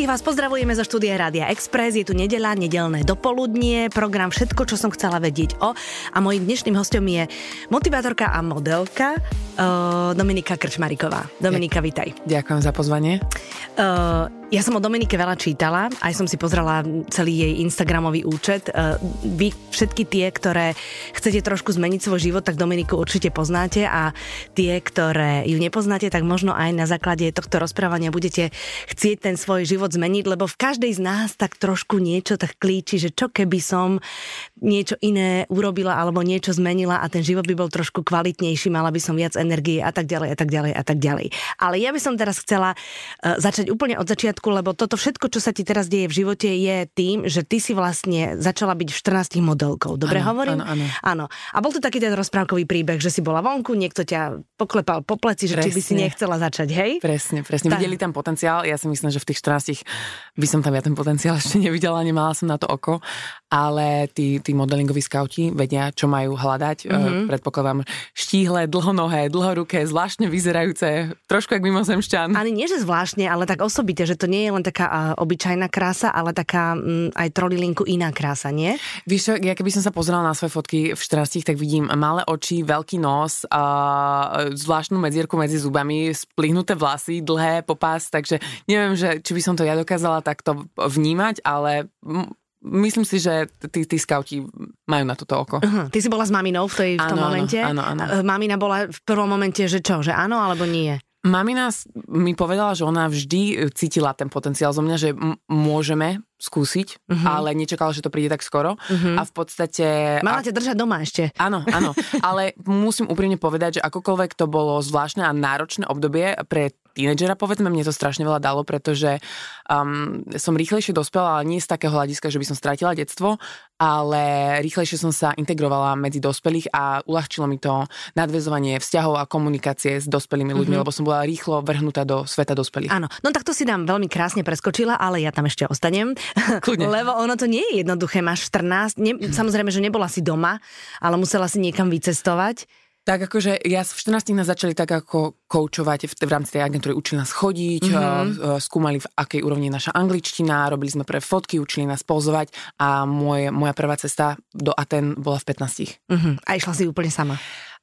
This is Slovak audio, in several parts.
Všetkých vás pozdravujeme zo štúdia Rádia Express. Je tu nedela, nedelné dopoludnie, program Všetko, čo som chcela vedieť o. A mojím dnešným hostom je motivátorka a modelka uh, Dominika Krčmariková. Dominika, vitaj. Ďakujem za pozvanie. Uh, ja som o Dominike veľa čítala, aj som si pozrela celý jej Instagramový účet. Uh, vy všetky tie, ktoré chcete trošku zmeniť svoj život, tak Dominiku určite poznáte a tie, ktoré ju nepoznáte, tak možno aj na základe tohto rozprávania budete chcieť ten svoj život zmeniť, lebo v každej z nás tak trošku niečo tak klíči, že čo keby som niečo iné urobila alebo niečo zmenila a ten život by bol trošku kvalitnejší, mala by som viac energie a tak ďalej a tak ďalej a tak ďalej. Ale ja by som teraz chcela uh, začať úplne od začiatku začiatku, lebo toto všetko, čo sa ti teraz deje v živote, je tým, že ty si vlastne začala byť v 14 modelkou. Dobre ano, hovorím? Áno, áno. Áno. A bol to taký ten rozprávkový príbeh, že si bola vonku, niekto ťa poklepal po pleci, že presne. či by si nechcela začať, hej? Presne, presne. Tak. Videli tam potenciál. Ja si myslím, že v tých 14 by som tam ja ten potenciál ešte nevidela, nemala som na to oko, ale tí, tí modelingoví skauti vedia, čo majú hľadať. Mm-hmm. Predpokladám štíhle, dlhonohé, dlhoruké, zvláštne vyzerajúce, trošku jak mimozemšťan. Ani nie, že zvláštne, ale tak osobite, že to nie je len taká uh, obyčajná krása, ale taká um, aj trolilinku iná krása, nie? Víš čo, ja keby som sa pozrela na svoje fotky v 14, tak vidím malé oči, veľký nos, uh, zvláštnu medzierku medzi zubami, splihnuté vlasy, dlhé popás, takže neviem, že či by som to ja dokázala takto vnímať, ale Myslím si, že tí, tí skauti majú na toto oko. Uh-huh. Ty si bola s maminou v, tej, v tom áno, momente? Áno, áno. Mamina bola v prvom momente, že čo, že áno alebo nie? Mamina mi povedala, že ona vždy e, cítila ten potenciál zo mňa, že m- môžeme skúsiť, uh-huh. ale nečakala, že to príde tak skoro. Uh-huh. A v podstate... Mala ťa držať doma ešte. Áno, áno. ale musím úprimne povedať, že akokoľvek to bolo zvláštne a náročné obdobie pre tínedžera, povedzme, mne to strašne veľa dalo, pretože um, som rýchlejšie dospela, ale nie z takého hľadiska, že by som strátila detstvo, ale rýchlejšie som sa integrovala medzi dospelých a uľahčilo mi to nadvezovanie vzťahov a komunikácie s dospelými ľuďmi, mm-hmm. lebo som bola rýchlo vrhnutá do sveta dospelých. Áno, no tak to si nám veľmi krásne preskočila, ale ja tam ešte ostanem. Kľudne. lebo ono to nie je jednoduché, máš 14, ne, samozrejme, že nebola si doma, ale musela si niekam vycestovať. Tak akože ja v 14 nás začali tak ako koučovať v, v rámci tej agentúry, učili nás chodiť, mm-hmm. skúmali v akej úrovni je naša angličtina, robili sme pre fotky, učili nás pozovať a moje, moja prvá cesta do Aten bola v 15. Mm-hmm. A išla si úplne sama?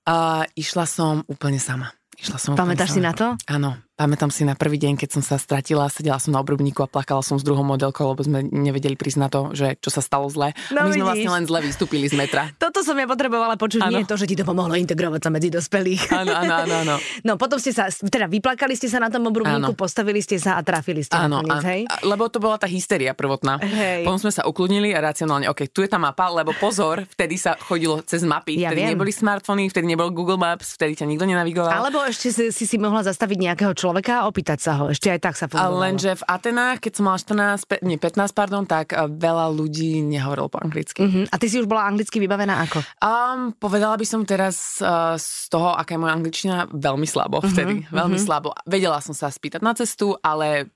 A išla som úplne sama. Išla som Pamätáš si na to? Áno, Pamätám si na prvý deň, keď som sa stratila, sedela som na obrubníku a plakala som s druhou modelkou, lebo sme nevedeli prísť na to, že čo sa stalo zle. No, My vidíš. sme vlastne len zle vystúpili z metra. Toto som ja potrebovala počuť, ano. nie to, že ti to pomohlo integrovať sa medzi dospelých. Áno, áno, áno. No potom ste sa, teda vyplakali ste sa na tom obrubníku, ano. postavili ste sa a trafili ste áno, nakoniec, hej? Lebo to bola tá hysteria prvotná. Hej. Potom sme sa ukludnili a racionálne, OK, tu je tá mapa, lebo pozor, vtedy sa chodilo cez mapy, ja vtedy viem. neboli smartfóny, vtedy nebol Google Maps, vtedy ťa nikto nenavigoval. Alebo ešte si, si, si mohla zastaviť nejakého človeka a opýtať sa ho. Ešte aj tak sa fungovalo. Lenže v Atenách, keď som mala 14, nie 15, pardon, tak eh, veľa ľudí nehovorilo po anglicky. Uh-huh. A ty si už bola anglicky vybavená ako? Um, povedala by som teraz uh, z toho, aká je moja angličtina, veľmi slabo vtedy. Uh-huh. Veľmi uh-huh. slabo. Vedela som sa spýtať na cestu, ale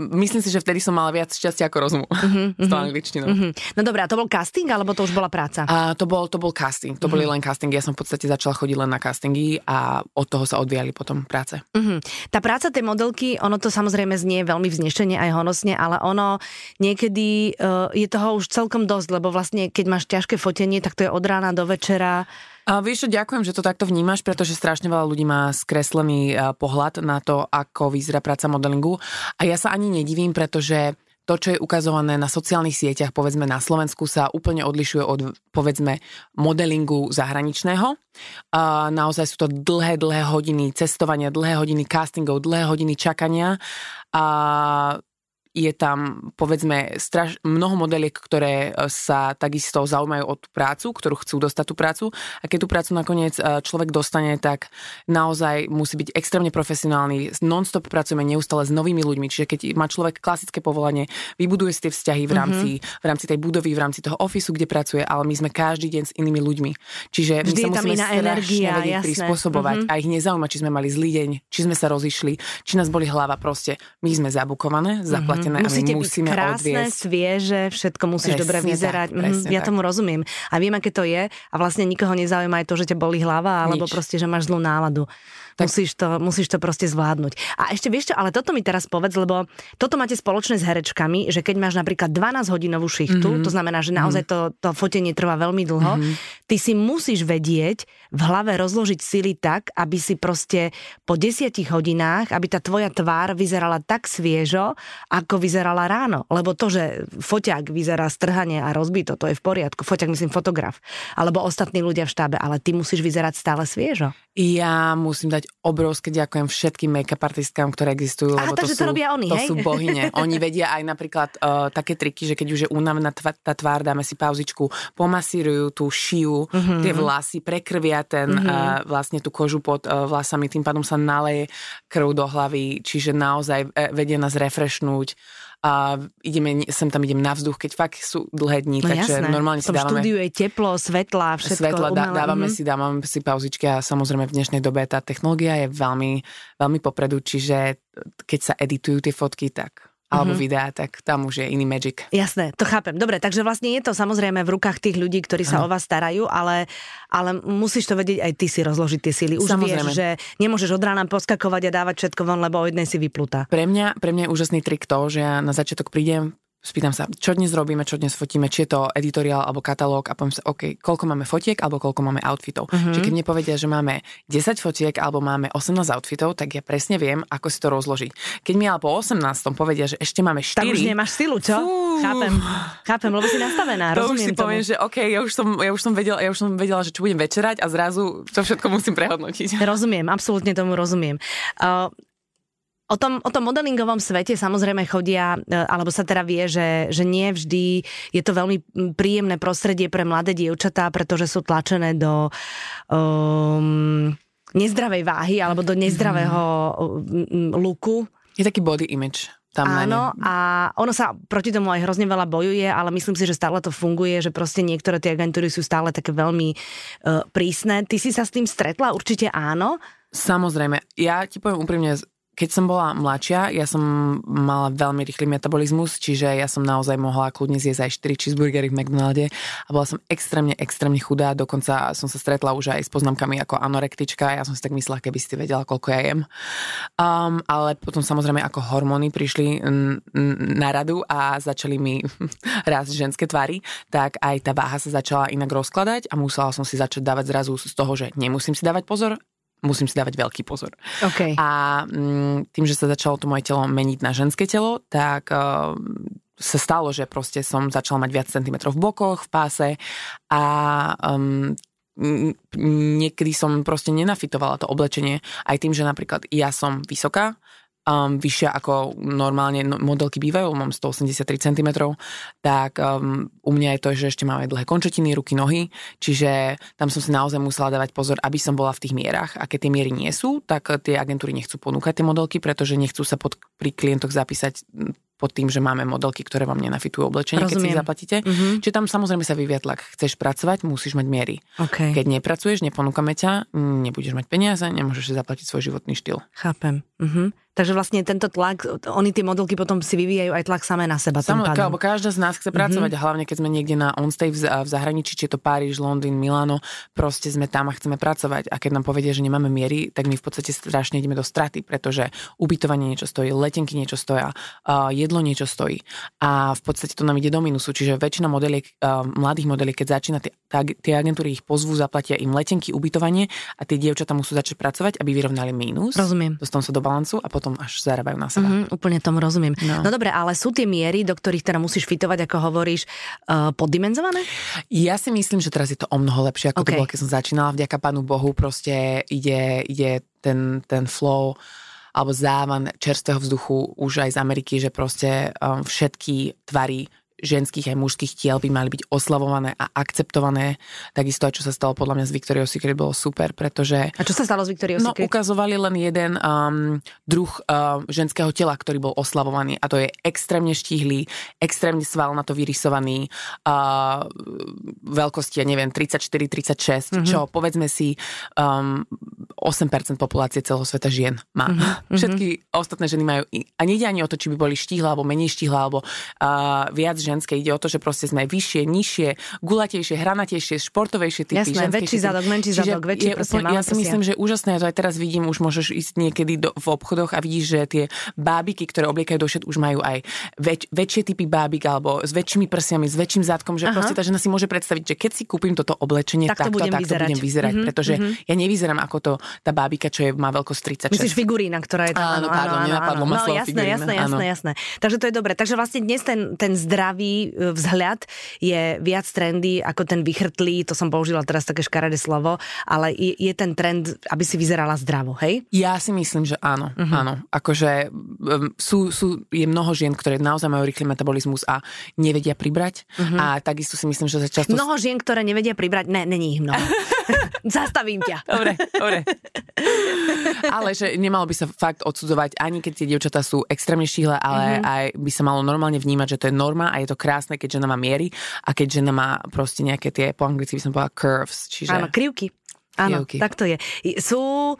myslím si, že vtedy som mala viac šťastia ako rozumu uh-huh, s tou mhm, angličtinou. Uh-huh. No dobré, a to bol casting, alebo to už bola práca? A to bol, to bol casting, to uh-huh. boli len castingy. Ja som v podstate začala chodiť len na castingy a od toho sa odvíjali potom práce. Uh-huh. Tá práca tej modelky, ono to samozrejme znie veľmi vznešenie aj honosne, ale ono niekedy uh, je toho už celkom dosť, lebo vlastne keď máš ťažké fotenie, tak to je od rána do večera a vieš ďakujem, že to takto vnímaš, pretože strašne veľa ľudí má skreslený pohľad na to, ako vyzerá práca modelingu. A ja sa ani nedivím, pretože to, čo je ukazované na sociálnych sieťach, povedzme na Slovensku, sa úplne odlišuje od, povedzme, modelingu zahraničného. A naozaj sú to dlhé, dlhé hodiny cestovania, dlhé hodiny castingov, dlhé hodiny čakania. A je tam, povedzme, straš, mnoho modeliek, ktoré e, sa takisto zaujímajú o tú prácu, ktorú chcú dostať tú prácu. A keď tú prácu nakoniec e, človek dostane, tak naozaj musí byť extrémne profesionálny. Non-stop pracujeme neustále s novými ľuďmi. Čiže keď má človek klasické povolanie, vybuduje si tie vzťahy v rámci, mm-hmm. v rámci tej budovy, v rámci toho ofisu, kde pracuje, ale my sme každý deň s inými ľuďmi. Čiže Vždy my sa musíme energia, vedieť prispôsobovať mm-hmm. a ich nezaujíma, či sme mali zlý deň, či sme sa rozišli, či nás boli hlava. Proste my sme zabukované, zaplat- zaplatené mm, a my musíme byť krásne, odviesť. svieže, všetko musíš Presne dobre vyzerať. tak, mm, ja tak. tomu rozumiem. A viem, aké to je a vlastne nikoho nezaujíma aj to, že ťa boli hlava, alebo Nič. proste, že máš zlú náladu. Tak- Musíš, to, musíš to proste zvládnuť. A ešte vieš čo, ale toto mi teraz povedz, lebo toto máte spoločné s herečkami, že keď máš napríklad 12 hodinovú šichtu, Mhm. mm-hmm. to znamená, že naozaj to, to fotenie trvá veľmi dlho, Mhm. ty si musíš vedieť v hlave rozložiť sily tak, aby si proste po 10 hodinách, aby tá tvoja tvár vyzerala tak sviežo, ako vyzerala ráno. Lebo to, že foťák vyzerá strhanie a rozbito, to je v poriadku. Foťák myslím fotograf. Alebo ostatní ľudia v štábe, ale ty musíš vyzerať stále sviežo. Ja musím dať obrovské ďakujem všetkým make-up artistkám, ktoré existujú. Aha, lebo takže to to sú, robia oni, to hej? sú bohyne. Oni vedia aj napríklad uh, také triky, že keď už je únavná tva, tá tvár, dáme si pauzičku, pomasírujú tú šiu, Mhm. mm-hmm. tie vlasy, prekrvia ten, mm-hmm. uh, vlastne tú kožu pod uh, vlasami, tým pádom sa naleje krv do hlavy, čiže naozaj uh, vedia nás refreshnúť a ideme, sem tam idem na vzduch, keď fakt sú dlhé dní, No takže jasné. normálne si dávame štúdiu je teplo, svetla, všetko svetla, dá, dávame Mhm. si, dávame si pauzičky a samozrejme v dnešnej dobe tá technológia je veľmi, veľmi popredu, čiže keď sa editujú tie fotky, tak alebo Mhm. videá, tak tam už je iný magic. Jasné, to chápem. Dobre, takže vlastne je to samozrejme v rukách tých ľudí, ktorí sa o Áno. vás starajú, ale, ale musíš to vedieť aj ty si rozložiť tie síly. Už Samozrejme. vieš, že nemôžeš od rána poskakovať a dávať všetko von, lebo o jednej si vyplutá. Pre mňa, pre mňa je úžasný trik to, že ja na začiatok prídem, spýtam sa, čo dnes robíme, čo dnes fotíme, či je to editoriál alebo katalóg a poviem sa, OK, koľko máme fotiek alebo koľko máme outfitov. Mhm. Mm-hmm. Čiže keď mne povedia, že máme 10 fotiek alebo máme 18 outfitov, tak ja presne viem, ako si to rozložiť. Keď mi ale po 18 povedia, že ešte máme 4, Tam už nemáš silu, čo? Fú. Chápem, chápem, lebo si nastavená, to už rozumiem si poviem, tomu. že OK, ja už, som, ja, už som vedela, ja už som vedela, že čo budem večerať a zrazu to všetko musím prehodnotiť. Rozumiem, absolútne tomu rozumiem. Uh, O tom, o tom modelingovom svete samozrejme chodia, e, alebo sa teda vie, že, že nie vždy je to veľmi príjemné prostredie pre mladé dievčatá, pretože sú tlačené do um, nezdravej váhy alebo do nezdravého mm, luku. Je taký body image tam Áno, a ono sa proti tomu aj hrozne veľa bojuje, ale myslím si, že stále to funguje, že proste niektoré tie agentúry sú stále také veľmi uh, prísne. Ty si sa s tým stretla? Určite áno. Samozrejme, ja ti poviem úprimne, keď som bola mladšia, ja som mala veľmi rýchly metabolizmus, čiže ja som naozaj mohla kľudne zjesť aj 4 cheeseburgery v McDonalde a bola som extrémne, extrémne chudá, dokonca som sa stretla už aj s poznámkami ako anorektička, ja som si tak myslela, keby ste vedela, koľko ja jem. Um, ale potom samozrejme ako hormóny prišli na radu a začali mi rásť ženské tvary, tak aj tá váha sa začala inak rozkladať a musela som si začať dávať zrazu z toho, že nemusím si dávať pozor, musím si dávať veľký pozor. OK. A mm, tým, že sa začalo to moje telo meniť na ženské telo, tak uh, sa stalo, že proste som začala mať viac centimetrov v bokoch, v páse a um, niekedy som proste nenafitovala to oblečenie aj tým, že napríklad ja som vysoká, um, vyššia ako normálne no- modelky bývajú, mám 183 cm, tak um, u mňa je to, že ešte mám aj dlhé končetiny, ruky, nohy, čiže tam som si naozaj musela dávať pozor, aby som bola v tých mierach. A keď tie miery nie sú, tak tie agentúry nechcú ponúkať tie modelky, pretože nechcú sa pod, pri klientoch zapísať pod tým, že máme modelky, ktoré vám nenafitujú oblečenie, keď si Rozumiem. ich zaplatíte. Mhm. Čiže tam samozrejme sa vyvie tlak. Chceš pracovať, musíš mať miery. OK. Keď nepracuješ, neponúkame ťa, nebudeš mať peniaze, nemôžeš si zaplatiť svoj životný štýl. Chápem. Mhm. Takže vlastne tento tlak, oni tie modelky potom si vyvíjajú aj tlak samé na seba. tým Samo, pádom. lebo každá z nás chce pracovať, mm-hmm. hlavne keď sme niekde na onstage v, zahraničí, či je to Paríž, Londýn, Milano, proste sme tam a chceme pracovať. A keď nám povedia, že nemáme miery, tak my v podstate strašne ideme do straty, pretože ubytovanie niečo stojí, letenky niečo stoja, jedlo niečo stojí. A v podstate to nám ide do minusu. Čiže väčšina modeliek, mladých modeliek, keď začína, tie agentúry ich pozvú, zaplatia im letenky, ubytovanie a tie dievčatá musú začať pracovať, aby vyrovnali mínus. Rozumiem. Dostanú sa do balancu a potom až zarábajú na seba. Mhm, úplne tomu rozumiem. No. No. dobre, ale sú tie miery, do ktorých teda musíš fitovať, ako hovoríš, uh, poddimenzované? Ja si myslím, že teraz je to o mnoho lepšie, ako OK. to bolo, keď som začínala. Vďaka Pánu Bohu proste ide, ide ten, ten flow alebo závan čerstvého vzduchu už aj z Ameriky, že proste um, všetky tvary ženských aj mužských tiel by mali byť oslavované a akceptované. Takisto aj čo sa stalo podľa mňa s Victoria's Secret bolo super, pretože A čo sa stalo s Victoria's No, Secret? ukazovali len jeden um, druh um, ženského tela, ktorý bol oslavovaný a to je extrémne štíhlý, extrémne sval na to vyrysovaný, uh, veľkosti, ja neviem, 34-36, mm-hmm. čo povedzme si, um, 8% populácie celého sveta žien má. Mm-hmm. Všetky ostatné ženy majú, a nejde ani o to, či by boli štíhle alebo menej štíhle, alebo uh, viac ženské. Ide o to, že proste sme vyššie, nižšie, gulatejšie, hranatejšie, športovejšie typy. Jasné, väčší typy. zadok, menší zadok, väčší proste Ja si myslím, že úžasné, to aj teraz vidím, už môžeš ísť niekedy do, v obchodoch a vidíš, že tie bábiky, ktoré obliekajú do šet, už majú aj väč, väčšie typy bábik alebo s väčšími prsiami, s väčším zadkom, že Aha. proste tá žena si môže predstaviť, že keď si kúpim toto oblečenie, tak to, takto, budem, takto vyzerať. budem vyzerať, mm-hmm, pretože mm-hmm. ja nevyzerám ako to tá bábika, čo je, má veľkosť 36. Myslíš figurína, ktorá je tam. Áno, áno, áno, áno, áno. No, jasné, jasné, jasné, jasné. Takže to je dobré. Takže vlastne dnes ten, ten zdravý e, vzhľad je viac trendy ako ten vychrtlý, to som použila teraz také škaredé slovo, ale je, je ten trend, aby si vyzerala zdravo, hej? Ja si myslím, že áno, uh-huh. áno. Akože sú, sú, je mnoho žien, ktoré naozaj majú rýchly metabolizmus a nevedia pribrať uh-huh. a takisto si myslím, že sa často... Mnoho žien, ktoré nevedia pribrať, ne, není ich mnoho. Zastavím ťa. Dobre, dobre. ale že nemalo by sa fakt odsudzovať, ani keď tie dievčatá sú extrémne štíhle, ale mm-hmm. aj by sa malo normálne vnímať, že to je norma a je to krásne, keď žena má miery a keď žena má proste nejaké tie, po anglicky by som povedala curves. Čiže... Áno, krivky. Áno, tak to je. Sú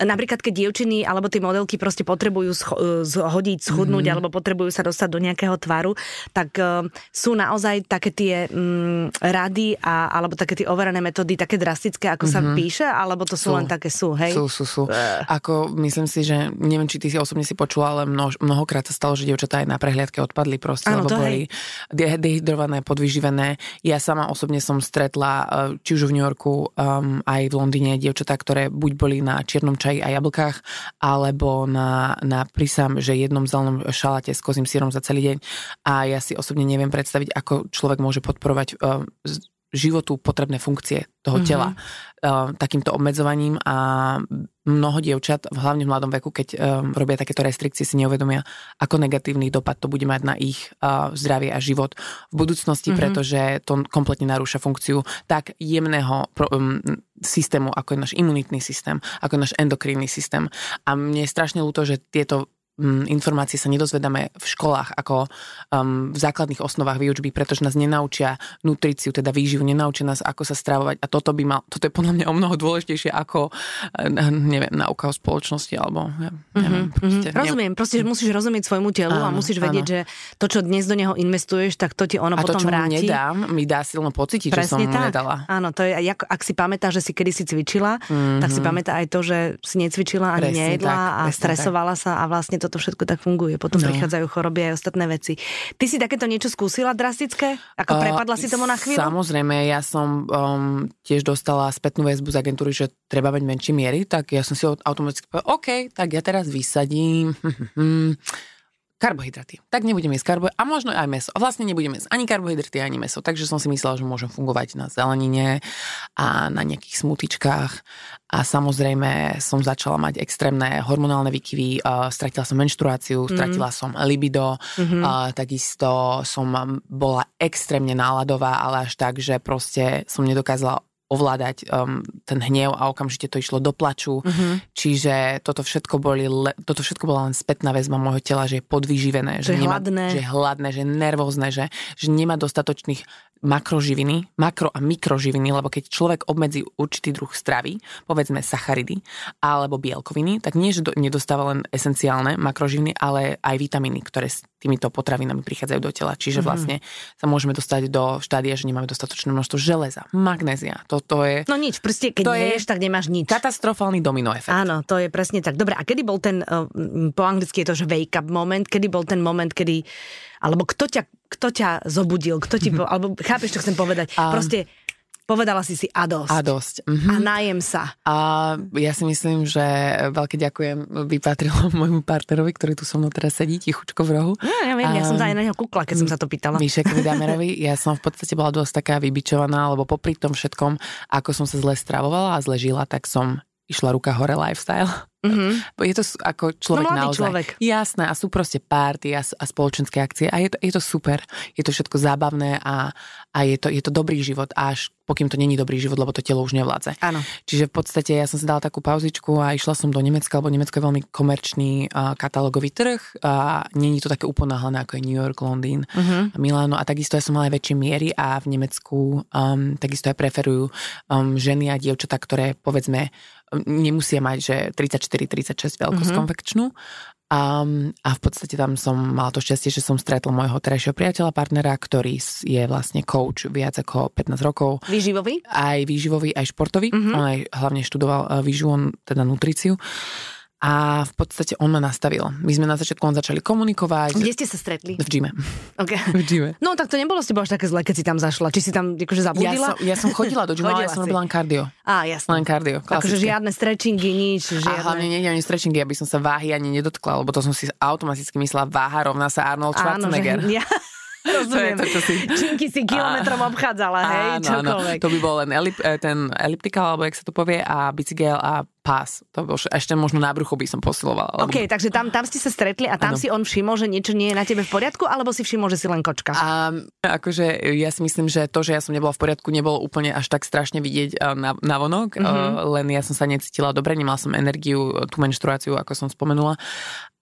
napríklad keď dievčiny alebo tie modelky proste potrebujú scho- zhodiť, schudnúť mm-hmm. alebo potrebujú sa dostať do nejakého tvaru, tak uh, sú naozaj také tie um, rady a, alebo také tie overené metódy také drastické, ako mm-hmm. sa mhm. píše, alebo to sú, sú len také sú, hej? Sú, sú, sú. Uh. Ako myslím si, že neviem, či ty si osobne si počula, ale mnoho, mnohokrát sa stalo, že dievčatá aj na prehliadke odpadli proste, ano, lebo boli de- dehydrované, podvyživené. Ja sama osobne som stretla, e, či už v New Yorku, um, aj v Londýne, dievčatá, ktoré buď boli na čiernom čaji a jablkách, alebo na, na prísam, že jednom zelenom šalate s kozím sírom za celý deň. A ja si osobne neviem predstaviť, ako človek môže podporovať uh, životu potrebné funkcie toho mm-hmm. tela uh, takýmto obmedzovaním a mnoho dievčat, hlavne v mladom veku, keď um, robia takéto restrikcie, si neuvedomia, ako negatívny dopad to bude mať na ich uh, zdravie a život v budúcnosti, mm-hmm. pretože to kompletne narúša funkciu tak jemného um, systému, ako je náš imunitný systém, ako je náš endokrinný systém. A mne je strašne ľúto, že tieto informácie sa nedozvedáme v školách ako um, v základných osnovách výučby, pretože nás nenaučia nutriciu, teda výživu, nenaučia nás, ako sa stravovať a toto by mal, toto je podľa mňa o mnoho dôležitejšie ako, eh, neviem, nauka o spoločnosti alebo neviem, mm-hmm. proste, Rozumiem, proste že musíš rozumieť svojmu telu áno, a musíš vedieť, áno. že to, čo dnes do neho investuješ, tak to ti ono a potom to, čo vráti. nedám, mi dá silno pocítiť, Presne že som tak. nedala. Áno, to je, ak, ak si pamätá, že si kedy si cvičila, mm-hmm. tak si mhm. pamätá aj to, že si necvičila ani Presne nejedla tak, a stresovala tak. sa a vlastne toto všetko tak funguje. Potom no. prichádzajú choroby aj ostatné veci. Ty si takéto niečo skúsila drastické? Ako prepadla uh, si tomu na chvíľu? Samozrejme, ja som um, tiež dostala spätnú väzbu z agentúry, že treba mať menšie miery, tak ja som si automaticky povedala, OK, tak ja teraz vysadím karbohydraty. Tak nebudem jesť karbohydraty a možno aj meso. A vlastne nebudem jesť ani karbohydraty, ani meso. Takže som si myslela, že môžem fungovať na zelenine a na nejakých smutičkách. A samozrejme som začala mať extrémne hormonálne výkyvy. Uh, stratila som menštruáciu, mm. stratila som libido. Mm-hmm. Uh, takisto som bola extrémne náladová, ale až tak, že proste som nedokázala ovládať um, ten hnev a okamžite to išlo do plaču. Mm-hmm. Čiže toto všetko, boli, le, toto všetko bola len spätná väzba môjho tela, že je podvyživené, že, že, nemá, hladné. že je hladné, že je nervózne, že, že nemá dostatočných makroživiny, makro a mikroživiny, lebo keď človek obmedzí určitý druh stravy, povedzme sacharidy alebo bielkoviny, tak nie, že do, nedostáva len esenciálne makroživiny, ale aj vitamíny, ktoré s týmito potravinami prichádzajú do tela. Čiže mm-hmm. vlastne sa môžeme dostať do štádia, že nemáme dostatočné množstvo železa, magnézia. Toto je... No nič, proste keď to neješ, tak nemáš nič. Katastrofálny domino efekt. Áno, to je presne tak. Dobre, a kedy bol ten, eh, po anglicky je to, že wake up moment, kedy bol ten moment, kedy alebo kto ťa, kto ťa zobudil, kto ti, po, alebo chápeš, čo chcem povedať. Um, Proste povedala si si a dosť. A dosť. Mhm. A najem sa. A ja si myslím, že veľké ďakujem vypatrilo môjmu partnerovi, ktorý tu so mnou teraz sedí, tichučko v rohu. Ja, ja viem, um, ja som sa aj na neho kúkla, keď som sa to pýtala. Mišekovi Damerovi, ja som v podstate bola dosť taká vybičovaná, lebo popri tom všetkom, ako som sa zle stravovala a zle žila, tak som išla ruka hore lifestyle. Mm-hmm. Je to ako človek no, naozaj. človek. Jasné, a sú proste párty a, a spoločenské akcie a je to, je to super. Je to všetko zábavné a, a je, to, je to dobrý život, až pokým to není dobrý život, lebo to telo už nevládze. Áno. Čiže v podstate ja som si dala takú pauzičku a išla som do Nemecka, lebo Nemecko je veľmi komerčný uh, katalógový trh a není to také uponáhlené ako je New York, Londýn mm-hmm. a Miláno a takisto ja som mala aj väčšie miery a v Nemecku um, takisto aj preferujú um, ženy a dievčatá, ktoré povedzme nemusia mať, že 34-36 veľkosť mm-hmm. konfekčnú. A, a v podstate tam som mala to šťastie, že som stretla môjho terajšieho priateľa, partnera, ktorý je vlastne coach viac ako 15 rokov. Výživový? Aj výživový, aj športový. Mm-hmm. On aj hlavne študoval eh, výživu, teda nutriciu. A v podstate on ma nastavil. My sme na začiatku on začali komunikovať. Kde ste sa stretli? V gyme. Okay. V gyme. No tak to nebolo s tebou až také zle, keď si tam zašla. Či si tam akože zabudila? Ja som, ja som chodila do gymu, ale ja som robila len kardio. Á, jasne. Len kardio. Takže žiadne stretchingy, nič. Žiadne... A hlavne nie ani stretchingy, aby som sa váhy ani nedotkla, lebo to som si automaticky myslela, váha rovná sa Arnold Schwarzenegger. Áno, že, ja... Rozumiem. To je to, čo si... Činky si kilometrom a... obchádzala, hej, áno, čokoľvek. Áno. To by bol len elip, eh, ten elliptikal, alebo jak sa to povie, a bicykel a pás. To bol, ešte možno na bruchu by som posilovala. OK, takže tam, tam ste sa stretli a tam ano. si on všimol, že niečo nie je na tebe v poriadku, alebo si všimol, že si len kočka? A, akože ja si myslím, že to, že ja som nebola v poriadku, nebolo úplne až tak strašne vidieť eh, na, na vonok, mm-hmm. len ja som sa necítila dobre, nemala som energiu, tú menštruáciu, ako som spomenula.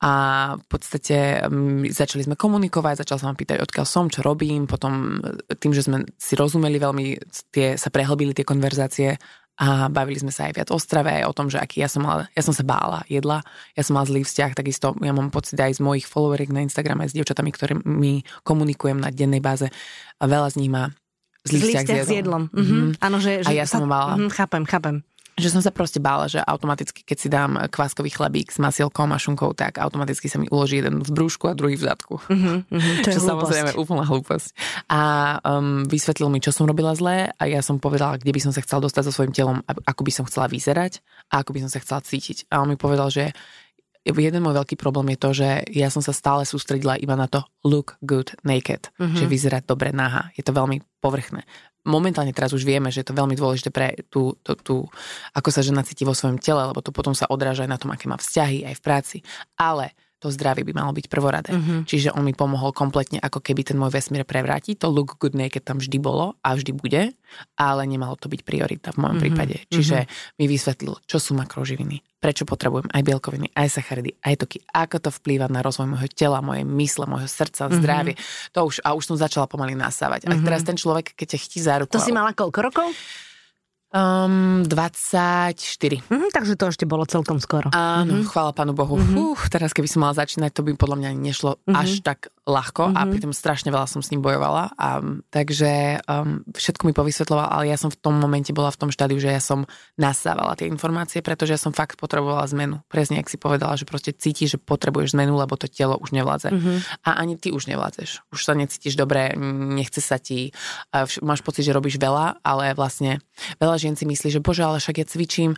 A v podstate um, začali sme komunikovať, začal sa ma pýtať, odkiaľ som, čo robím, potom tým, že sme si rozumeli veľmi, tie, sa prehlbili tie konverzácie a bavili sme sa aj viac o strave, aj o tom, že aký ja som mala, ja som sa bála jedla, ja som mala zlý vzťah, takisto ja mám pocit aj z mojich followeriek na Instagrame, s dievčatami, ktorými komunikujem na dennej báze a veľa z nich má zlý, zlý vzťah, vzťah s jedlom. S jedlom. Mm-hmm. Áno, že, že a ja sa, som mala. Mm-hmm, chápem, chápem že som sa proste bála, že automaticky, keď si dám kváskový chlebík s masielkom a šunkou, tak automaticky sa mi uloží jeden v brúšku a druhý v zadku. Uh-huh, uh-huh, to je čo samozrejme úplná hlúposť. A um, vysvetlil mi, čo som robila zlé a ja som povedala, kde by som sa chcela dostať so svojím telom, ako by som chcela vyzerať a ako by som sa chcela cítiť. A on mi povedal, že jeden môj veľký problém je to, že ja som sa stále sústredila iba na to look good naked, uh-huh. že vyzerať dobre naha. Je to veľmi povrchné momentálne teraz už vieme, že je to veľmi dôležité pre tú, tú, tú, ako sa žena cíti vo svojom tele, lebo to potom sa odráža aj na tom, aké má vzťahy aj v práci. Ale to zdravie by malo byť prvoradé. Mm-hmm. Čiže on mi pomohol kompletne, ako keby ten môj vesmír prevrátiť. To look good naked tam vždy bolo a vždy bude, ale nemalo to byť priorita v mojom mm-hmm. prípade. Čiže mm-hmm. mi vysvetlil, čo sú makroživiny, prečo potrebujem aj bielkoviny, aj sacharidy, aj toky, ako to vplýva na rozvoj môjho tela, mojej mysle, môjho srdca, mm-hmm. zdravie. To už, a už som začala pomaly nasávať. Mm-hmm. A teraz ten človek, keď ťa chytí za ruku... To si mala koľko rokov? Um, 24. Mm-hmm, takže to ešte bolo celkom skoro. Áno, mm-hmm. chvála pánu Bohu. Mm-hmm. Uf, teraz keby som mala začínať, to by podľa mňa nešlo mm-hmm. až tak ľahko mm-hmm. a pritom strašne veľa som s ním bojovala. A, takže um, všetko mi povysvetloval, ale ja som v tom momente bola v tom štádiu, že ja som nasávala tie informácie, pretože ja som fakt potrebovala zmenu. Presne, ak si povedala, že proste cítiš, že potrebuješ zmenu, lebo to telo už nevládze. Mm-hmm. A ani ty už nevládzeš. Už sa necítiš dobre, nechce sa ti, máš pocit, že robíš veľa, ale vlastne veľa žien si myslí, že bože, ale však ja cvičím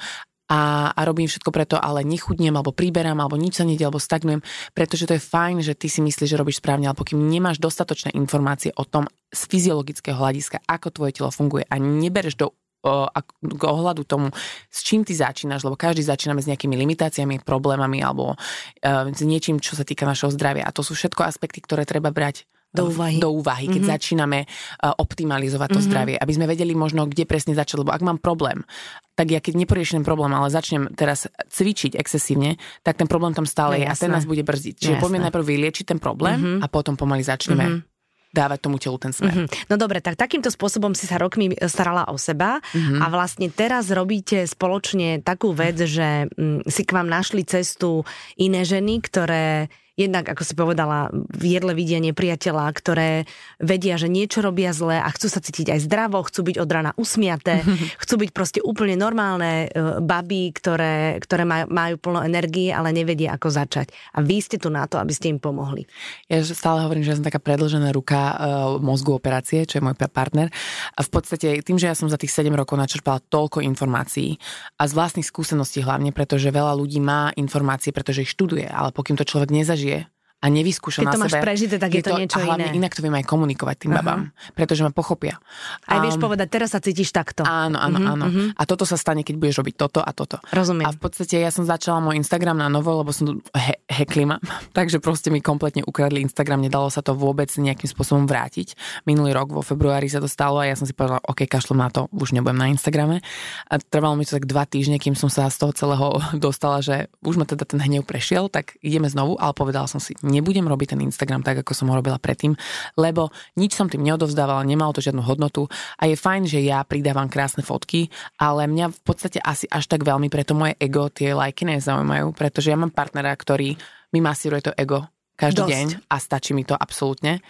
a, a robím všetko preto, ale nechudnem, alebo príberám, alebo nič sa nedie, alebo stagnujem, pretože to je fajn, že ty si myslíš, že robíš správne, ale pokým nemáš dostatočné informácie o tom z fyziologického hľadiska, ako tvoje telo funguje a nebereš do k ohľadu tomu, s čím ty začínaš, lebo každý začíname s nejakými limitáciami, problémami alebo uh, s niečím, čo sa týka našeho zdravia. A to sú všetko aspekty, ktoré treba brať do úvahy, do úvahy keď mm-hmm. začíname uh, optimalizovať to mm-hmm. zdravie, aby sme vedeli možno, kde presne začať, lebo ak mám problém, tak ja keď neporiešim problém, ale začnem teraz cvičiť excesívne, tak ten problém tam stále je, je a ten nás bude brzdiť. Čiže poďme najprv vyliečiť ten problém mm-hmm. a potom pomaly začneme mm-hmm dávať tomu telu ten smer. Mm-hmm. No dobre, tak takýmto spôsobom si sa rokmi starala o seba mm-hmm. a vlastne teraz robíte spoločne takú vec, že mm, si k vám našli cestu iné ženy, ktoré jednak, ako si povedala, v jedle vidia nepriateľa, ktoré vedia, že niečo robia zle a chcú sa cítiť aj zdravo, chcú byť od rana usmiaté, chcú byť proste úplne normálne e, baby, ktoré, ktoré majú, majú plno energie, ale nevedia, ako začať. A vy ste tu na to, aby ste im pomohli. Ja stále hovorím, že ja som taká predlžená ruka uh, mozgu operácie, čo je môj partner. A v podstate tým, že ja som za tých 7 rokov načerpala toľko informácií a z vlastných skúseností hlavne, pretože veľa ľudí má informácie, pretože ich študuje, ale pokým to človek nezažije, je. A nevyskúša Keď na to máš sebe. prežité, tak je, je to, to niečo a hlavne iné. inak to viem aj komunikovať tým uh-huh. babám, pretože ma pochopia. Aj vieš um, povedať, teraz sa cítiš takto. Áno, áno, uh-huh, áno. Uh-huh. A toto sa stane, keď budeš robiť toto a toto. Rozumiem. A v podstate ja som začala môj Instagram na novo, lebo som he- hekli ma, takže proste mi kompletne ukradli Instagram, nedalo sa to vôbec nejakým spôsobom vrátiť. Minulý rok vo februári sa to stalo a ja som si povedala, OK, kašlom na to, už nebudem na Instagrame. A trvalo mi to tak dva týždne, kým som sa z toho celého dostala, že už ma teda ten hnev prešiel, tak ideme znovu, ale povedala som si, nebudem robiť ten Instagram tak, ako som ho robila predtým, lebo nič som tým neodovzdávala, nemalo to žiadnu hodnotu a je fajn, že ja pridávam krásne fotky, ale mňa v podstate asi až tak veľmi preto moje ego tie lajky nezaujímajú, pretože ja mám partnera, ktorý mi masíruje to ego každý Dosť. deň a stačí mi to absolútne.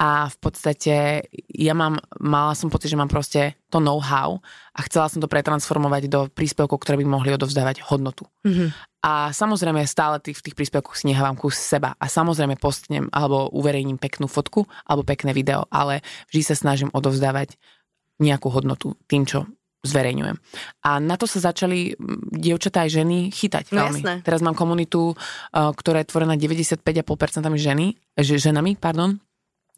A v podstate ja mám, mala som pocit, že mám proste to know-how a chcela som to pretransformovať do príspevkov, ktoré by mohli odovzdávať hodnotu. Mm-hmm. A samozrejme stále tých, v tých príspevkoch si nehávam kus seba a samozrejme postnem alebo uverejním peknú fotku alebo pekné video, ale vždy sa snažím odovzdávať nejakú hodnotu tým, čo zverejňujem. A na to sa začali dievčatá aj ženy chytať no, veľmi. Jasné. Teraz mám komunitu, ktorá je tvorená 95,5% ženy, ženami, pardon,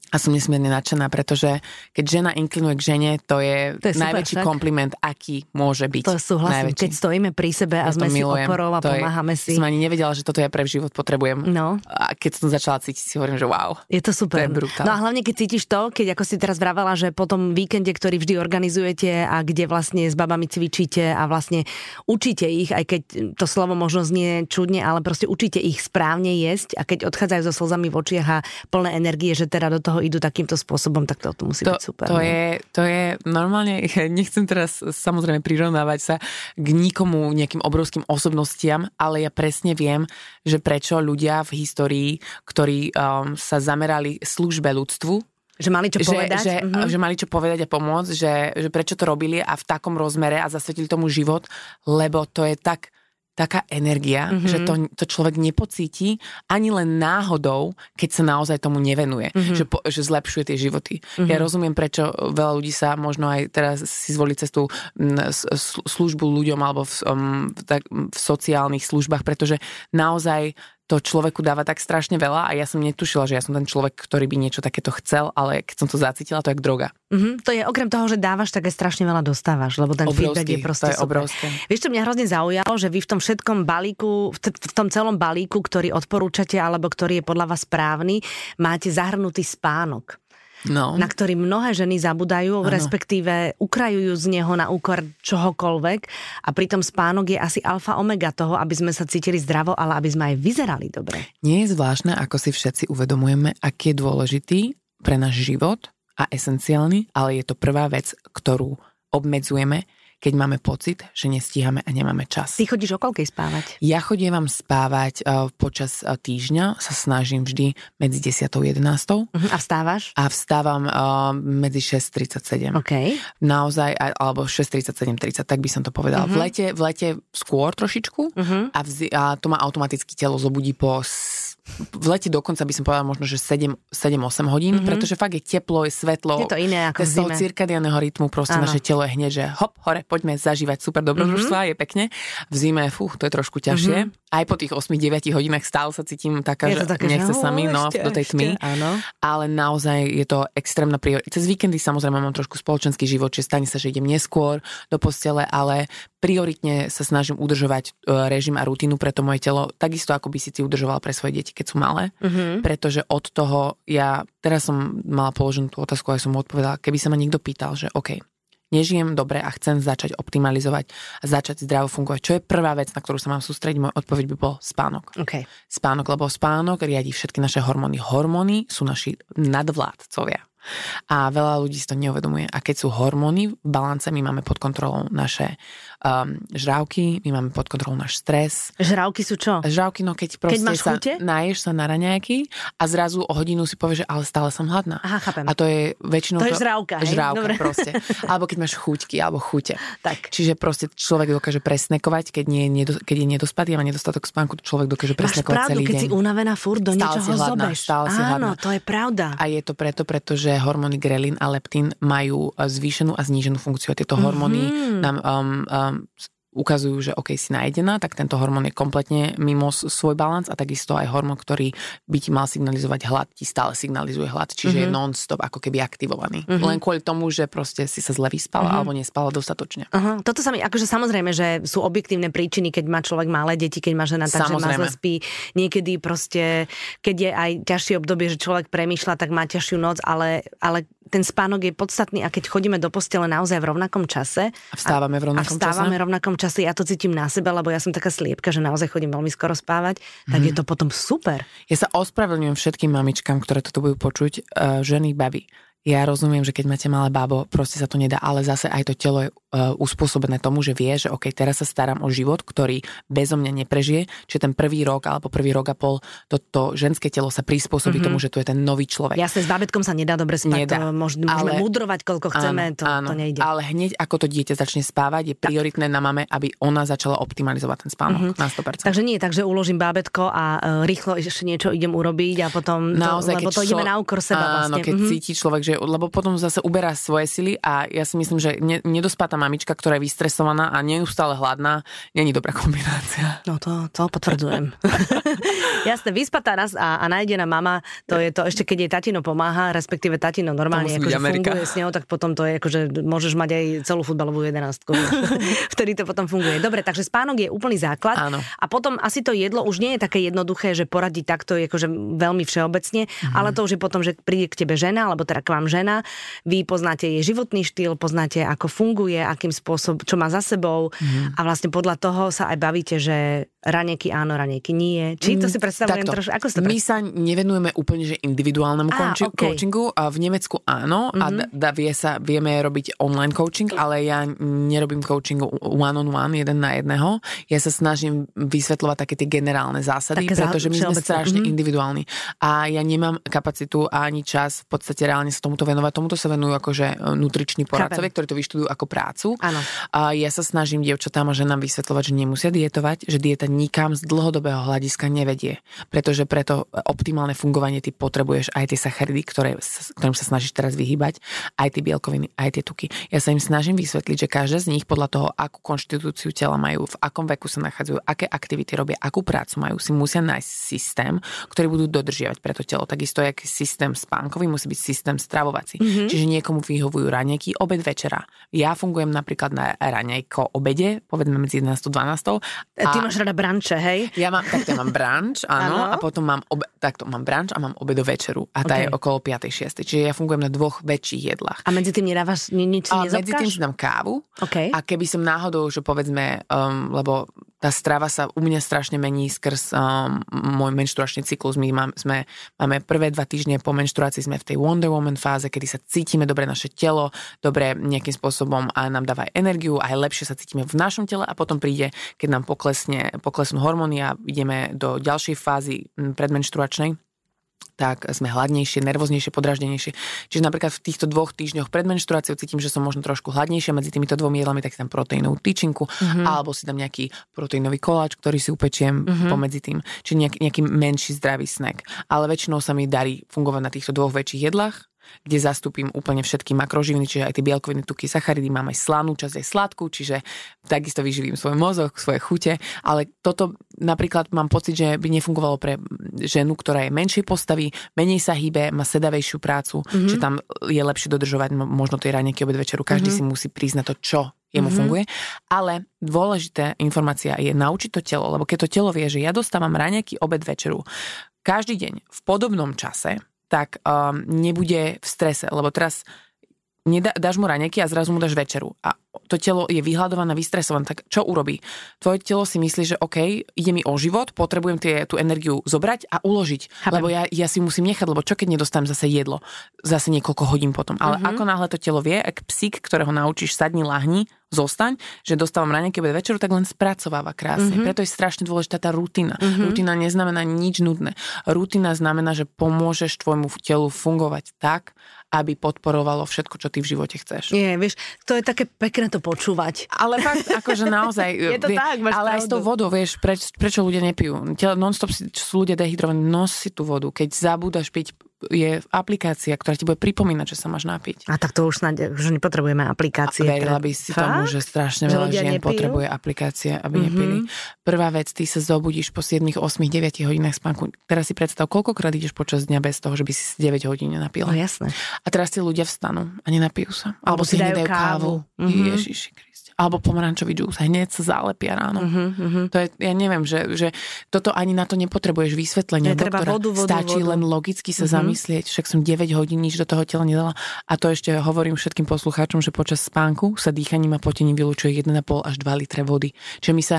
a som nesmierne nadšená, pretože keď žena inklinuje k žene, to je, to je super, najväčší však? kompliment, aký môže byť. To súhlasím, najväčší. keď stojíme pri sebe a ja sme si oporou a to pomáhame je, si. Som ani nevedela, že toto ja pre život potrebujem. No. A keď som začala cítiť, si hovorím, že wow. Je to super. To je brutál. No a hlavne keď cítiš to, keď ako si teraz vravela, že po tom víkende, ktorý vždy organizujete a kde vlastne s babami cvičíte a vlastne učíte ich, aj keď to slovo možno znie čudne, ale proste učíte ich správne jesť a keď odchádzajú so slzami v očiach a plné energie, že teda do toho toho idú takýmto spôsobom, tak to, to musí to, byť super. To je, to je normálne, nechcem teraz samozrejme prirovnávať sa k nikomu nejakým obrovským osobnostiam, ale ja presne viem, že prečo ľudia v histórii, ktorí um, sa zamerali službe ľudstvu, že mali čo povedať? Že, mm-hmm. že mali čo povedať a pomôcť, že, že prečo to robili a v takom rozmere a zasvetili tomu život, lebo to je tak taká energia, mm-hmm. že to, to človek nepocíti ani len náhodou, keď sa naozaj tomu nevenuje, mm-hmm. že, po, že zlepšuje tie životy. Mm-hmm. Ja rozumiem, prečo veľa ľudí sa možno aj teraz si zvolí cestu službu ľuďom alebo v, um, tak, v sociálnych službách, pretože naozaj to človeku dáva tak strašne veľa a ja som netušila, že ja som ten človek, ktorý by niečo takéto chcel, ale keď som to zacítila, to je droga. Mm-hmm, to je okrem toho, že dávaš, tak aj strašne veľa dostávaš, lebo ten obrovský, feedback je proste to je super. Obrovské. Vieš, čo mňa hrozne zaujalo, že vy v tom všetkom balíku, v, t- v tom celom balíku, ktorý odporúčate alebo ktorý je podľa vás správny, máte zahrnutý spánok no. na ktorý mnohé ženy zabudajú, ano. respektíve ukrajujú z neho na úkor čohokoľvek a pritom spánok je asi alfa omega toho, aby sme sa cítili zdravo, ale aby sme aj vyzerali dobre. Nie je zvláštne, ako si všetci uvedomujeme, aký je dôležitý pre náš život a esenciálny, ale je to prvá vec, ktorú obmedzujeme keď máme pocit, že nestíhame a nemáme čas. Ty chodíš o koľkej spávať? Ja chodím spávať uh, počas uh, týždňa, sa snažím vždy medzi 10 a 11. Uh-huh. A vstávaš? A vstávam uh, medzi 6.37. Okay. Naozaj, alebo 6.37.30, tak by som to povedala. Uh-huh. V, lete, v lete skôr trošičku uh-huh. a, vzi, a to ma automaticky telo zobudí po v lete dokonca by som povedala možno, že 7-8 hodín, mm-hmm. pretože fakt je teplo, je svetlo. Je to iné ako z toho cirkadianého rytmu proste Áno. naše telo je hneď, že hop, hore, poďme zažívať super dobrodružstva, mm-hmm. je pekne. V zime, fú, to je trošku ťažšie. Mm-hmm. Aj po tých 8-9 hodinách stále sa cítim taká, je že také, nechce že, sa mi no, ešte, do tej tmy. Áno. Ale naozaj je to extrémna priorita. Cez víkendy samozrejme mám trošku spoločenský život, čiže stane sa, že idem neskôr do postele, ale prioritne sa snažím udržovať e, režim a rutinu pre to moje telo, takisto ako by si ty udržoval pre svoje deti, keď sú malé. Mm-hmm. Pretože od toho ja, teraz som mala položenú tú otázku a som mu odpovedala, keby sa ma niekto pýtal, že OK, nežijem dobre a chcem začať optimalizovať a začať zdravo fungovať. Čo je prvá vec, na ktorú sa mám sústrediť? Môj odpoveď by bol spánok. Okay. Spánok, lebo spánok riadi všetky naše hormóny. Hormóny sú naši nadvládcovia. A veľa ľudí si to neuvedomuje. A keď sú hormóny v balance, my máme pod kontrolou naše um, žrávky, my máme pod kontrolou náš stres. Žrávky sú čo? Žrávky, no keď proste keď sa chute? naješ sa na raňajky a zrazu o hodinu si povieš, že ale stále som hladná. Aha, chápem. A to je väčšinou... To je žrávka, hej? Žrávka Dobre. proste. Alebo keď máš chuťky, alebo chute. Tak. Čiže proste človek dokáže presnekovať, keď, nie, nedo, keď je nedospatý a má nedostatok spánku, človek dokáže presnekovať pravdu, celý keď deň. si unavená furt do stále niečoho hladná, zobeš. Stále si Áno, hladná. to je pravda. A je to preto, pretože hormóny grelin a leptín majú zvýšenú a zníženú funkciu. A tieto hormóny mm-hmm. nám um, um, um, ukazujú, že OK, si najedená, tak tento hormón je kompletne mimo svoj balans a takisto aj hormón, ktorý by ti mal signalizovať hlad, ti stále signalizuje hlad, čiže mm-hmm. je mhm. non-stop ako keby aktivovaný. Mm-hmm. Len kvôli tomu, že proste si sa zle vyspala mm-hmm. alebo nespala dostatočne. Uh-huh. Toto sa mi, akože samozrejme, že sú objektívne príčiny, keď má človek malé deti, keď má žena tak, samozrejme. že má spí. Niekedy proste, keď je aj ťažšie obdobie, že človek premýšľa, tak má ťažšiu noc, ale, ale ten spánok je podstatný a keď chodíme do postele naozaj v rovnakom čase a vstávame v rovnakom a vstávame čase, rovnakom čase čase ja to cítim na sebe, lebo ja som taká sliepka, že naozaj chodím veľmi skoro spávať, tak mm. je to potom super. Ja sa ospravedlňujem všetkým mamičkám, ktoré toto budú počuť, uh, ženy, baby ja rozumiem, že keď máte malé bábo, proste sa to nedá, ale zase aj to telo je uh, uspôsobené tomu, že vie, že OK, teraz sa starám o život, ktorý bezo mňa neprežije, čiže ten prvý rok alebo prvý rok a pol to, to ženské telo sa prispôsobí mm-hmm. tomu, že tu je ten nový človek. Jasne, s bábetkom sa nedá dobre spať, nedá. to môžeme ale, mudrovať koľko chceme, áno, to, áno, to nejde. Ale hneď ako to dieťa začne spávať, je prioritné tak. na mame, aby ona začala optimalizovať ten spánok mm-hmm. na 100%. Takže nie, takže uložím bábetko a uh, rýchlo ešte niečo idem urobiť a potom, Naozaj, to, lebo to ideme na úkor seba áno, vlastne. keď mm-hmm. cíti človek, že, lebo potom zase uberá svoje sily a ja si myslím, že ne, nedospáta mamička, ktorá je vystresovaná a neustále hladná, není dobrá kombinácia. No to, to potvrdzujem. Jasné, vyspatá raz a, a nájdená mama, to je to ešte keď jej tatino pomáha, respektíve tatino normálne akože funguje s ňou, tak potom to je akože môžeš mať aj celú futbalovú jedenáctku. Vtedy to potom funguje. Dobre, takže spánok je úplný základ. Áno. A potom asi to jedlo už nie je také jednoduché, že poradiť takto je akože veľmi všeobecne, mm. ale to už je potom, že príde k tebe žena, alebo teda k vám žena, vy poznáte jej životný štýl, poznáte, ako funguje, akým spôsobom, čo má za sebou mm. a vlastne podľa toho sa aj bavíte, že raneky áno, raneky nie. Či to mm, si predstavujem trošku? Ako to My sa nevenujeme úplne že individuálnemu ah, coaching, okay. coachingu. A v Nemecku áno mm-hmm. a mhm. da, vie sa, vieme robiť online coaching, ale ja nerobím coaching one on one, jeden na jedného. Ja sa snažím vysvetľovať také tie generálne zásady, také pretože my sme strašne mm-hmm. individuálni. A ja nemám kapacitu ani čas v podstate reálne sa tomuto venovať. Tomuto sa venujú akože e, nutriční poradcovia, ktorí to vyštudujú ako prácu. Áno. A ja sa snažím dievčatám a ženám vysvetľovať, že nemusia dietovať, že dieta nikam z dlhodobého hľadiska nevedie. Pretože preto optimálne fungovanie ty potrebuješ aj tie sacharidy, ktoré, ktorým sa snažíš teraz vyhybať, aj tie bielkoviny, aj tie tuky. Ja sa im snažím vysvetliť, že každá z nich podľa toho, akú konštitúciu tela majú, v akom veku sa nachádzajú, aké aktivity robia, akú prácu majú, si musia nájsť systém, ktorý budú dodržiavať pre to telo. Takisto, jak systém spánkový musí byť systém stravovací. Mm-hmm. Čiže niekomu vyhovujú raňajky, obed večera. Ja fungujem napríklad na raňajko obede, povedzme medzi 11 a 12. A... Ty máš rada branče, hej? Ja mám, takto ja mám branč, áno, a potom mám, obe, takto mám branč a mám obedo večeru. A tá okay. je okolo 5. 6. Čiže ja fungujem na dvoch väčších jedlách. A medzi tým nedávaš nič a Medzi tým si dám kávu. Okay. A keby som náhodou, že povedzme, um, lebo tá strava sa u mňa strašne mení skrz um, môj menštruačný cyklus. My mám, sme, máme prvé dva týždne po menštruácii sme v tej Wonder Woman fáze, kedy sa cítime dobre naše telo, dobre nejakým spôsobom a nám dáva aj energiu, aj lepšie sa cítime v našom tele a potom príde, keď nám poklesne, poklesnú hormóny a ideme do ďalšej fázy predmenštruačnej tak sme hladnejšie, nervóznejšie, podraždenejšie. Čiže napríklad v týchto dvoch týždňoch pred menštruáciou cítim, že som možno trošku hladnejšia medzi týmito dvomi jedlami, tak si dám proteínovú tyčinku mm-hmm. alebo si dám nejaký proteínový koláč, ktorý si upečiem mm-hmm. pomedzi tým. Čiže nejaký, nejaký menší zdravý snack. Ale väčšinou sa mi darí fungovať na týchto dvoch väčších jedlách kde zastúpim úplne všetky makroživiny, čiže aj tie bielkoviny, tuky, sacharidy, mám aj slanú časť, aj sladkú, čiže takisto vyživím svoj mozog, svoje chute, ale toto napríklad mám pocit, že by nefungovalo pre ženu, ktorá je menšej postavy, menej sa hýbe, má sedavejšiu prácu, mm-hmm. že tam je lepšie dodržovať možno tie ráneky obed večeru. Každý mm-hmm. si musí priznať to, čo jemu mm-hmm. funguje. Ale dôležitá informácia je naučiť to telo, lebo keď to telo vie, že ja dostávam raňajky obed večeru každý deň v podobnom čase, tak um, nebude v strese, lebo teraz nedá, dáš mu raňajky a zrazu mu dáš večeru. A to telo je vyhľadované, vystresované, tak čo urobí? Tvoje telo si myslí, že OK, ide mi o život, potrebujem tie, tú energiu zobrať a uložiť, Chápem. lebo ja, ja si musím nechať, lebo čo keď nedostanem zase jedlo, zase niekoľko hodín potom. Ale uh-huh. ako náhle to telo vie, ak psík, ktorého naučíš sadni, lahni, zostaň, že dostávam raňajky obed večeru, tak len spracováva krásne. Uh-huh. Preto je strašne dôležitá tá rutina. Uh-huh. Rutina neznamená nič nudné. Rutina znamená, že pomôžeš tvojmu telu fungovať tak, aby podporovalo všetko, čo ty v živote chceš. Nie, vieš, to je také pekné to počúvať. Ale fakt, akože naozaj. je to vie, tak, máš Ale pravdu. aj s tou vodou, vieš, preč, prečo ľudia nepijú? Non-stop sú ľudia dehydrovaní, nos si tú vodu. Keď zabúdaš piť je aplikácia, ktorá ti bude pripomínať, že sa máš napiť. A tak to už snáď, že nepotrebujeme aplikácie. A verila by si Fakt? tomu, že strašne veľa žien nepijú? potrebuje aplikácie, aby mm-hmm. nepili. Prvá vec, ty sa zobudíš po 7, 8, 9 hodinách spánku. Teraz si predstav, koľkokrát ideš počas dňa bez toho, že by si 9 hodín nenapila. No jasné. A teraz tí ľudia vstanú a nenapijú sa. Alebo, Alebo si dajú kávu. kávu. Mm-hmm. Ježiši alebo pomarančový džús, hneď sa zalepia ráno. Uh-huh. To je, ja neviem, že, že toto ani na to nepotrebuješ vysvetlenie. Netreba doktora. vodu, vodu, Stačí vodu. len logicky sa uh-huh. Zamyslieť, však som 9 hodín nič do toho tela nedala. A to ešte hovorím všetkým poslucháčom, že počas spánku sa dýchaním a potením vylučuje 1,5 až 2 litre vody. Čiže my sa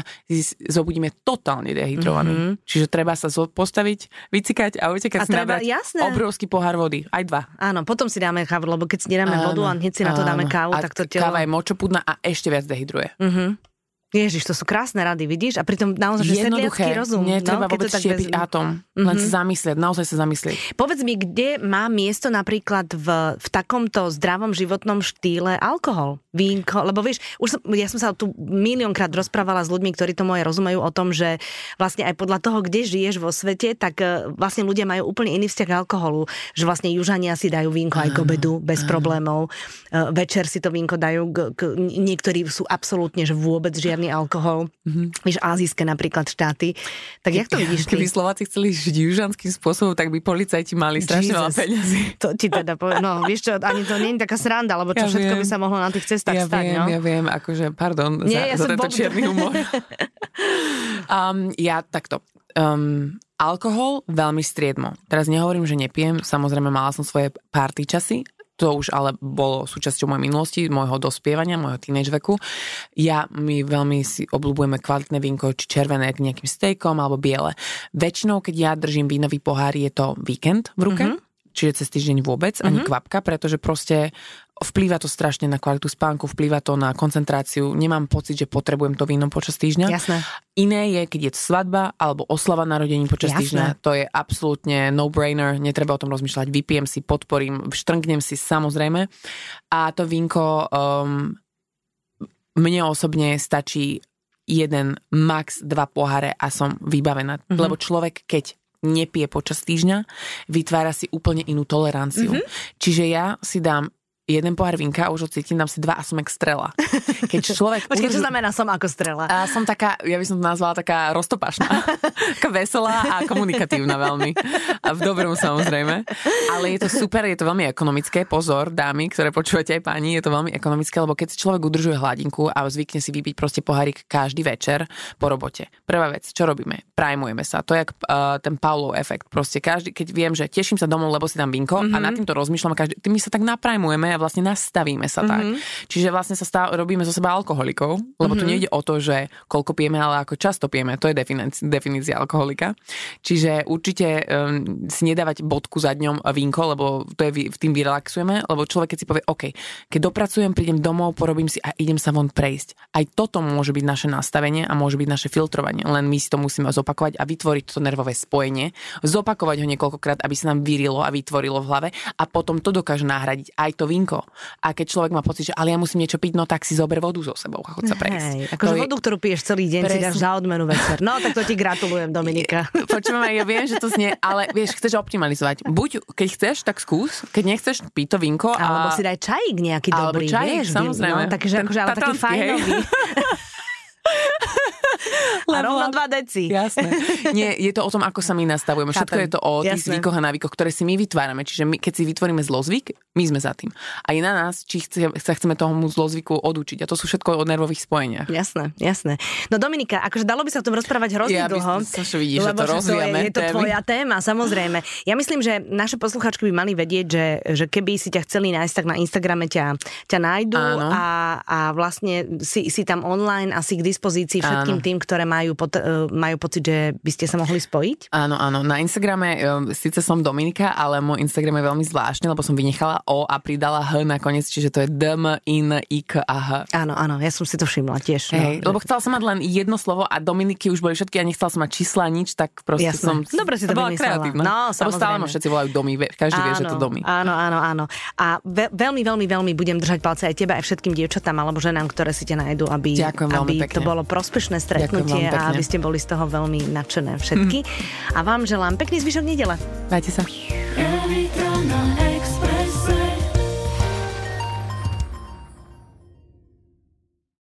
zobudíme totálne dehydrovaní. Mm-hmm. Čiže treba sa postaviť, vycikať a utekať si treba, jasné. obrovský pohár vody. Aj dva. Áno, potom si dáme kávu, lebo keď si nedáme vodu a hneď si na to dáme kávu, a tak to telo... Káva je močopudná a ešte viac dehydruje. Mm-hmm. Ježiš, to sú krásne rady, vidíš? A pritom naozaj, že sedliacký rozum. Netreba no, vôbec štiepiť bez... atom. Mm-hmm. Len sa zamyslieť, naozaj sa zamyslieť. Povedz mi, kde má miesto napríklad v, v takomto zdravom životnom štýle alkohol, vínko? Lebo vieš, už som, ja som sa tu miliónkrát rozprávala s ľuďmi, ktorí tomu aj rozumejú o tom, že vlastne aj podľa toho, kde žiješ vo svete, tak e, vlastne ľudia majú úplne iný vzťah k alkoholu. Že vlastne južania si dajú vínko aj k obedu bez problémov. E, večer si to vínko dajú, k, k, niektorí sú absolútne, že vôbec žiadny alkohol, mm-hmm. vieš, azijské napríklad štáty. Tak jak to vidíš? Keby Slováci chceli žiť južanským spôsobom, tak by policajti mali strašne veľa peniazy. To ti teda poviem, no vieš čo, ani to nie je taká sranda, lebo čo ja všetko viem. by sa mohlo na tých cestách ja stať. Viem, no? Ja viem, akože, pardon nie, za, ja za tento čierny humor. um, ja takto. Um, alkohol veľmi striedmo. Teraz nehovorím, že nepijem, samozrejme mala som svoje party časy, to už ale bolo súčasťou mojej minulosti, môjho dospievania, môjho teenage veku. Ja, my veľmi si obľúbujeme kvalitné vínko, či červené k nejakým stejkom alebo biele. Väčšinou, keď ja držím vínový pohár, je to víkend v ruke. Mm-hmm čiže cez týždeň vôbec, ani mm-hmm. kvapka, pretože proste vplýva to strašne na kvalitu spánku, vplýva to na koncentráciu. Nemám pocit, že potrebujem to víno počas týždňa. Jasné. Iné je, keď je svadba alebo oslava narodení počas Jasné. týždňa. To je absolútne no-brainer, netreba o tom rozmýšľať. Vypijem si, podporím, štrngnem si samozrejme. A to vínko um, mne osobne stačí jeden, max dva poháre a som vybavená. Mm-hmm. Lebo človek, keď nepije počas týždňa, vytvára si úplne inú toleranciu. Mm-hmm. Čiže ja si dám jeden pohár vinka a už ho cítim, dám si dva a som jak strela. Keď človek... Počkej, čo znamená som ako strela? A som taká, ja by som to nazvala taká roztopašná. taká veselá a komunikatívna veľmi. A v dobrom samozrejme. Ale je to super, je to veľmi ekonomické. Pozor, dámy, ktoré počúvate aj pani, je to veľmi ekonomické, lebo keď si človek udržuje hladinku a zvykne si vypiť proste pohárik každý večer po robote. Prvá vec, čo robíme? Prajmujeme sa. To je uh, ten Paulov efekt. Proste každý, keď viem, že teším sa domov, lebo si dám vinko mm-hmm. a nad týmto rozmýšľam, každý, my sa tak naprajmujeme a vlastne nastavíme sa tak. Mm-hmm. Čiže vlastne sa stáv, robíme zo seba alkoholikov, lebo mm-hmm. tu nejde o to, že koľko pijeme, ale ako často pijeme. To je definícia, definícia alkoholika. Čiže určite um, si nedávať bodku za dňom vínko, lebo to je, v tým vyrelaxujeme, lebo človek keď si povie, OK, keď dopracujem, prídem domov, porobím si a idem sa von prejsť. Aj toto môže byť naše nastavenie a môže byť naše filtrovanie. Len my si to musíme zopakovať a vytvoriť to nervové spojenie, zopakovať ho niekoľkokrát, aby sa nám vyrilo a vytvorilo v hlave a potom to dokáže nahradiť aj to vínko vínko. A keď človek má pocit, že ale ja musím niečo piť, no tak si zober vodu so sebou a chod sa prejsť. Hej, akože vodu, ktorú piješ celý deň, presne. si dáš za odmenu večer. No tak to ti gratulujem, Dominika. Počúvam, ja viem, že to znie, ale vieš, chceš optimalizovať. Buď keď chceš, tak skús, keď nechceš, pí to vínko. A... Alebo si daj čajík nejaký alebo dobrý, čajík, vieš, samozrejme. No, takže akože, ale taký fajnový. rovno 2 deci. Jasné. Nie, je to o tom, ako sa my nastavujeme. Chápem. Všetko je to o tých Jasné. zvykoch a návykoch, ktoré si my vytvárame. Čiže my, keď si vytvoríme zlozvyk, my sme za tým. A je na nás, či chce, sa chceme tomu zlozvyku odučiť. A to sú všetko o nervových spojeniach. Jasné, jasné. No Dominika, akože dalo by sa o tom rozprávať hrozne ja, dlho. Ja vidíš, lebo že to rozvíjame. To je, je to témy. tvoja téma, samozrejme. Ja myslím, že naše posluchačky by mali vedieť, že, že keby si ťa chceli nájsť, tak na Instagrame ťa, ťa nájdu a, a vlastne si, si tam online asi k dispozícii všetkým Áno. tým, ktoré majú, pot, e, majú pocit, že by ste sa mohli spojiť? Áno, áno. Na Instagrame, e, síce som Dominika, ale môj Instagram je veľmi zvláštny, lebo som vynechala O a pridala H nakoniec, čiže to je D, M, I, N, I, K a H. Áno, áno, ja som si to všimla tiež. No. Hej, no. lebo chcela som mať len jedno slovo a Dominiky už boli všetky a nechcela som mať čísla nič, tak proste Jasné. som... Dobre si to bola kreatívna. No, lebo stále ma všetci volajú domy, každý áno, vie, že to domy. Áno, áno, áno. A ve- veľmi, veľmi, veľmi budem držať palce aj teba, aj všetkým dievčatám alebo ženám, ktoré si ťa nájdu, aby, Ďakujem aby to bolo prospešné stretnutie a aby ste boli z toho veľmi nadšené všetky. Mm. A vám želám pekný zvyšok nedele. Majte sa. Every